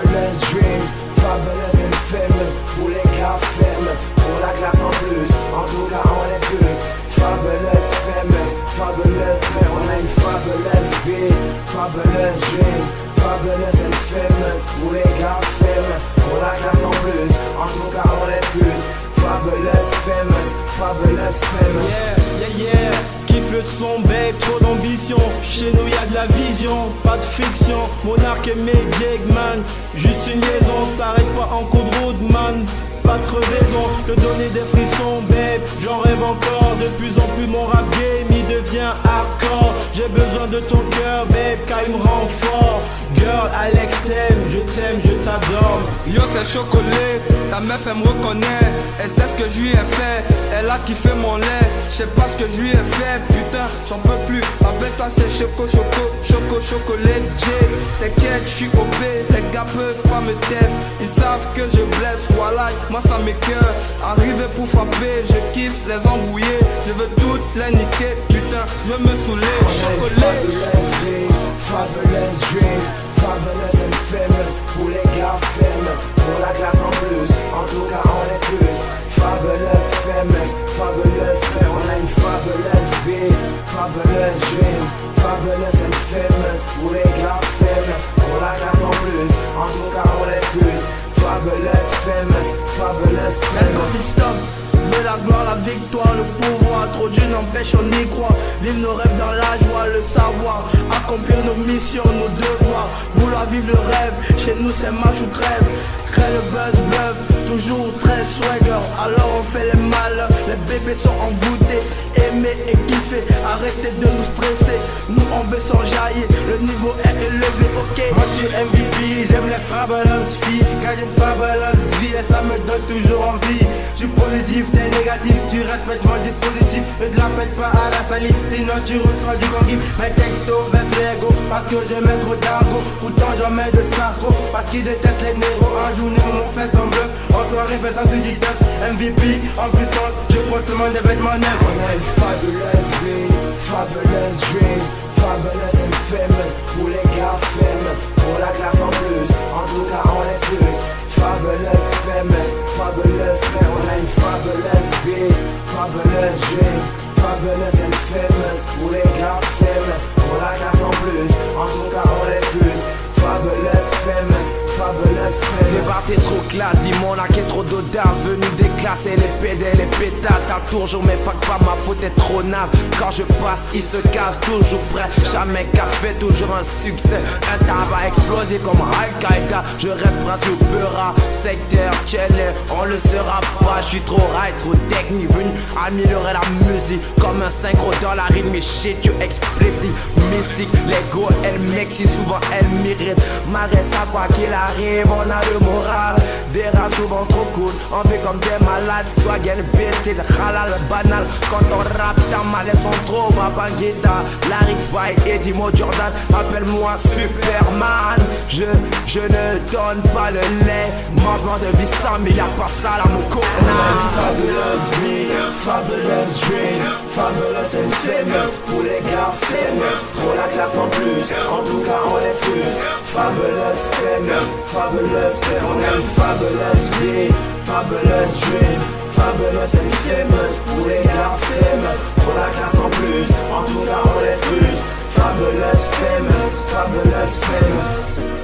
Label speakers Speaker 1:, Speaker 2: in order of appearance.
Speaker 1: Fabulous dreams, fabulous and famous Pour les cas fermes, pour la classe en plus En tout cas on est plus. Fabulous, famous, fabulous Mais on a une fabulous vie, fabulous dream Fabulous and famous, pour les gars famous Pour la classe en plus, en tout cas on est plus. Fabulous, famous, fabulous, famous
Speaker 2: Yeah, yeah, yeah le son, babe, trop d'ambition. Chez nous y a de la vision, pas de fiction. Monarque et médic, man. Juste une liaison, s'arrête pas en coup de route, man. Pas de crevaison, te donner des frissons, babe. J'en rêve encore, de plus en plus mon rap game, il devient hardcore. J'ai besoin de ton cœur, babe, car il me rend fort. Girl, Alex t'aime, je t'aime, je t'adore.
Speaker 3: Yo c'est chocolat, ta meuf elle me reconnaît. Elle sait ce que je lui ai fait, elle a kiffé mon lait. Je sais pas ce que je lui ai fait, putain j'en peux plus. Avec toi c'est choco choco, choco chocolat J. T'inquiète je suis OP, les gars peuvent pas me tester. Ils savent que je blesse, voilà moi ça m'écoeure. Arrivé pour frapper, je kiffe les embrouiller Je veux toutes les niquer, putain je veux me saouler. Chocolat
Speaker 1: fabulous dream Fabulous and famous Pour les gars famous, pour la classe en plus En tout cas on est plus. Fabulous famous, fabulous
Speaker 4: famous Veut la gloire, la victoire, le pouvoir. Trop Dieu n'empêche, on y croit. Vivre nos rêves dans la joie, le savoir. Accomplir nos missions, nos devoirs. Vouloir vivre le rêve Chez nous c'est marche ou crève Crée le buzz, bluff Toujours très swagger. Alors on fait les mal Les bébés sont et kiffer Arrêtez de nous stresser. Nous on veut s'enjailler
Speaker 2: fabulous filles Car une fabulous vie et ça me donne toujours envie. Suis positif, t'es négatif, tu respectes mon dispositif. Ne te la pète pas à la salive, sinon tu reçois du kiff Mes textos baissent l'ego, parce que je mets trop d'argot. Pourtant j'en mets de sarco, parce qu'ils détestent les négros. En journée on fait son bluff, en soirée fait du duff MVP en puissance, je porte seulement des vêtements neufs
Speaker 1: On a une fabulous vie, fabulous dreams, fabulous and Pour les gars fabulous dreams Fabulous and famous Pour les gars famous, pour la classe en plus En tout cas on est Débat t'es trop classe, dis mon est trop d'audace. Venu déclasser les pédales, les pétasses T'as toujours mais fuck pas ma faute est trop nave. Quand je passe, il se casse toujours prêt. Jamais quatre fait toujours un succès. Un tabac explosé comme Al-Qaïda. Je rêve principe Peura, secteur challenge On le sera pas, je suis trop right, trop technique Venu améliorer la musique. Comme un synchro dans la rime Mais shit you explicit Mystique, l'ego elle m'excite Souvent elle m'irrite. M'arrête à quoi qu'il arrive On a le moral. Des rats souvent trop cool. On fait comme des malades. Soit bêté, le halal, banal. Quand on rappe ta malaise sont trop Babangida, Larix by Eddie Mo Jordan. Appelle-moi Superman. Je, je ne donne pas le lait. Mangement de vie sans mais y'a pas ça là mon connard Fabulous vie, fabulous dreams, fabulous and famous Pour les gars famous, trop la classe en plus. En tout cas on plus Fabulous famous, fabulous famous fabulous vie, fabulous dreams Fabulous and famous Pour les gars famous, trop la classe en plus En tout cas on est plus Fabulous famous, fabulous famous